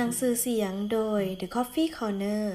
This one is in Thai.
หนังสือเสียงโดย The Coffee Corner